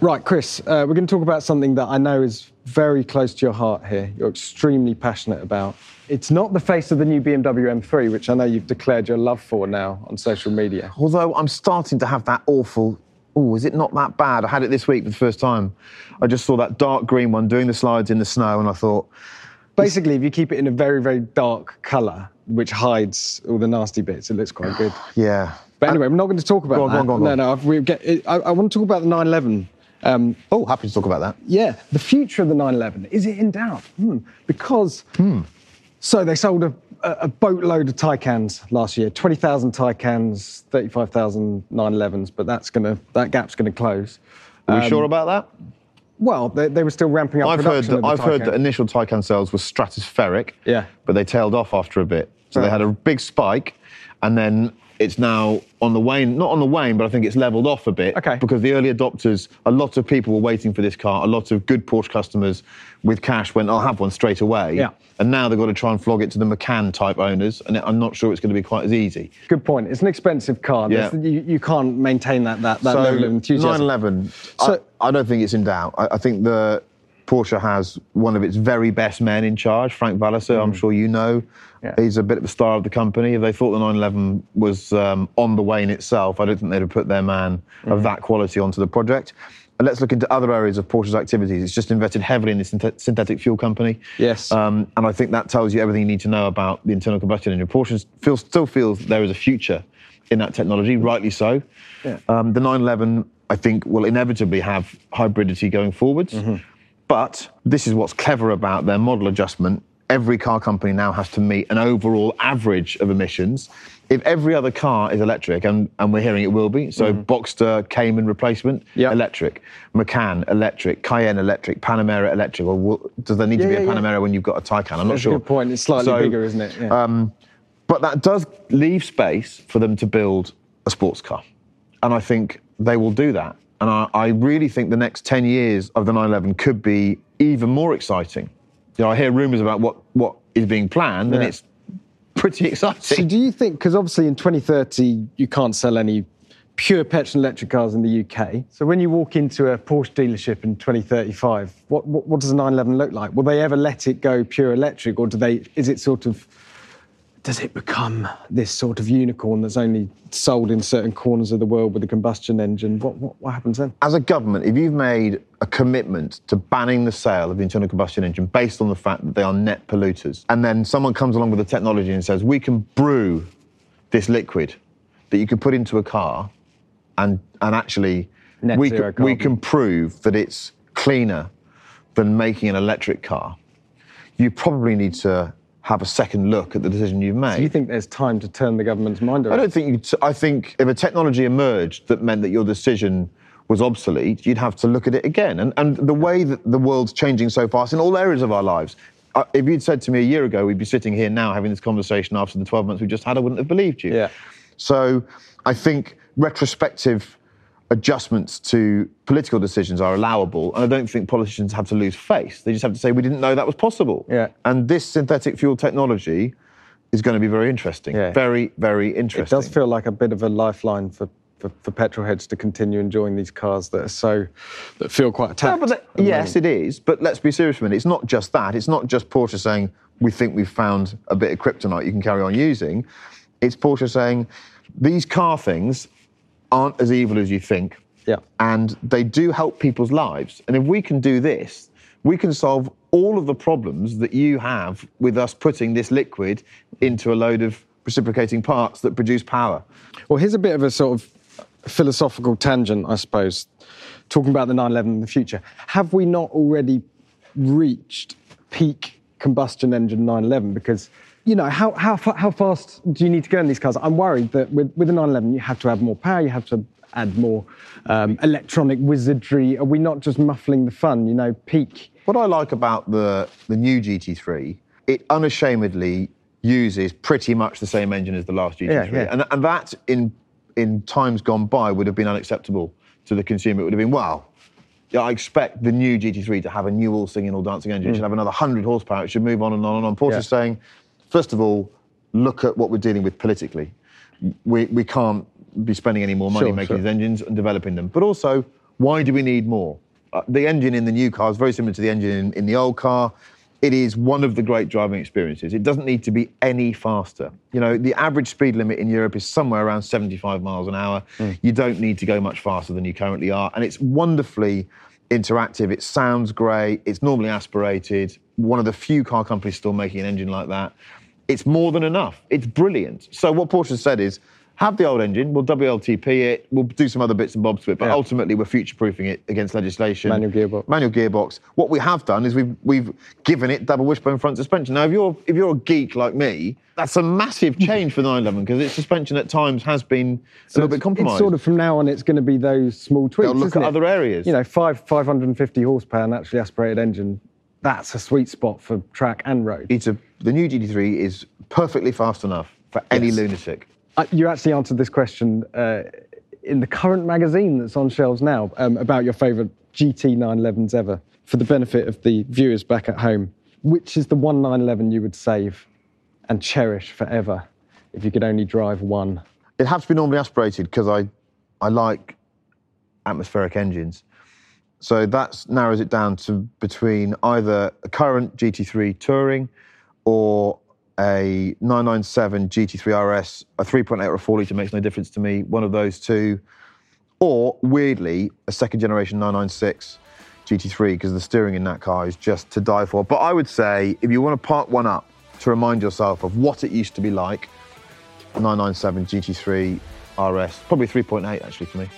Right, Chris, uh, we're going to talk about something that I know is very close to your heart here. You're extremely passionate about. It's not the face of the new BMW M3, which I know you've declared your love for now on social media. Although I'm starting to have that awful. Oh, is it not that bad? I had it this week for the first time. I just saw that dark green one doing the slides in the snow, and I thought, Basically, if you keep it in a very, very dark colour, which hides all the nasty bits, it looks quite good. yeah. But anyway, we're not going to talk about Go on, that. go on, go on, no, no, we get, I, I want to talk about the 911. Um, Oh, happy to talk about that. yeah, the future of the 911 is it in doubt? Hmm. Because so they sold a, a boatload of Taycans last year, 20,000 Taycans, 35,000 911s, but that's gonna that gap's gonna close. Are we sure about that? Well, they, they were still ramping up I've heard that I've heard that initial Taycan sales were stratospheric. Yeah. But they tailed off after a bit. So they had a big spike, and then it's now on the wane. Not on the wane, but I think it's leveled off a bit. Okay. Because the early adopters, a lot of people were waiting for this car. A lot of good Porsche customers with cash went, "I'll have one straight away." Yeah. And now they've got to try and flog it to the Macan type owners, and I'm not sure it's going to be quite as easy. Good point. It's an expensive car. Yeah. You, you can't maintain that that, that so level of enthusiasm. 911. So- I, I don't think it's in doubt. I, I think the Porsche has one of its very best men in charge, Frank Walliser. I'm sure you know. Mm. Yeah. He's a bit of the star of the company. If they thought the 911 was um, on the way in itself, I don't think they'd have put their man Mm. of that quality onto the project. And let's look into other areas of Porsche's activities. It's just invested heavily in the synthet- synthetic fuel company. Yes. Um, and I think that tells you everything you need to know about the internal combustion engine. Porsche feels, still feels there is a future in that technology, rightly so. Yeah. Um, the 911, I think, will inevitably have hybridity going forwards. Mm-hmm. But this is what's clever about their model adjustment. Every car company now has to meet an overall average of emissions. If every other car is electric, and, and we're hearing it will be, so mm-hmm. Boxster Cayman replacement. Yeah. electric, Macan electric, Cayenne electric, Panamera electric, or will, does there need to Yeah, be a yeah, yeah. Panamera when you've got a Taycan? I'm not That's sure. a good point. It's slightly So, bigger, isn't it? Yeah. Um, but that does leave space for them to build a sports car. And I think they will do that. And I, I really think the next 10 years of the 911 could be even more exciting. You know, I hear rumours about what, what is being planned, and it's pretty exciting. So do you think, because obviously in 2030 you can't sell any pure petrol and electric cars in the UK. So when you walk into a Porsche dealership in 2035, what, what, what does a 911 look like? Will they ever let it go pure electric or do they, is it sort of, does it become this sort of unicorn that's only sold in certain corners of the world with a combustion engine? What, what, what happens then? As a government, if you've made a commitment to banning the sale of the internal combustion engine based on the fact that they are net polluters, and then someone comes along with the technology and says, we can brew this liquid that you can put into a car and, and actually Net we, can, we can prove that it's cleaner than making an electric car, you probably need to have a second look at the decision you've made. Do you think there's time to turn the government's mind around? I don't think you. T- I think if a technology emerged that meant that your decision was obsolete, you'd have to look at it again. And and the way that the world's changing so fast in all areas of our lives. Uh, if you'd said to me a year ago we'd be sitting here now having this conversation after the 12 months we just had, I wouldn't have believed you. Yeah. So I think retrospective adjustments to political decisions are allowable, and I don't think politicians have to lose face. They just have to say we didn't know that was possible. Yeah. And this synthetic fuel technology is going to be very interesting. Yeah. Very, very interesting. It does feel like a bit of a lifeline for, for, for petrol heads to continue enjoying these cars that are so that feel quite No, attacked. but that- yes, it is. But let's be serious for a minute. It's not just that. It's not just Porsche saying we think we've found a bit of kryptonite you can carry on using. It's Porsche saying these car things aren't as evil as you think. Yeah. And they do help people's lives. And if we can do this, we can solve all of the problems that you have with us putting this liquid into a load of reciprocating parts that produce power. Well, here's a bit of a sort of philosophical tangent, I suppose, talking about the 911 in the future. Have we not already reached peak combustion engine 911? Because, you know, how, how, how fast do you need to go in these cars? I'm worried that with, with the 911, you have to add more power, you have to add more um, electronic wizardry. Are we not just muffling the fun, you know, peak? What I like about the, the new GT3, it unashamedly uses pretty much the same engine as the last GT3. Yeah, yeah. And, and that, in, in times gone by, would have been unacceptable to the consumer. It would have been, wow, I expect the new GT3 to have a new all singing, all dancing engine. It should have another 100 horsepower. It should move on and on and on. Porsche's Mm. Yeah. saying, first of all, look at what we're dealing with politically. We, we can't be spending any more money Sure, making sure. these engines and developing them. But also, Why do we need more? Uh, the engine in the new car is very similar to the engine in, in the old car. It is one of the great driving experiences. It doesn't need to be any faster. You know, the average speed limit in Europe is somewhere around 75 miles an hour. You don't need to go much faster than you currently are. And it's wonderfully interactive. It sounds great. It's normally aspirated. One of the few car companies still making an engine like that. It's more than enough. It's brilliant. So what Porsche said is, have the old engine. We'll WLTP it. We'll do some other bits and bobs to it. But Yeah. ultimately, we're future-proofing it against legislation. Manual gearbox. Manual gearbox. What we have done is we've we've given it double wishbone front suspension. Now, if you're if you're a geek like me, that's a massive change for the 911 because its suspension at times has been a little bit compromised. It's sort of from now on, it's going to be those small tweaks. They'll look at it? other areas. You know, five 550 horsepower naturally aspirated engine. That's a sweet spot for track and road. it's a the new GT3 is perfectly fast enough for any Yes. lunatic. Uh, you actually answered this question uh, in the current magazine that's on shelves now um, about your favourite GT 911s ever. For the benefit of the viewers back at home, which is the one 911 you would save and cherish forever if you could only drive one? It has to be normally aspirated because I, I like atmospheric engines. So that narrows it down to between either a current GT3 Touring or a 997 GT3 RS, a 3.8 or a 4 litre makes no difference to me, one of those two. Or weirdly, a second generation 996 GT3 because the steering in that car is just to die for. But I would say if you want to park one up to remind yourself of what it used to be like, 997 GT3 RS, probably 3.8 actually for me.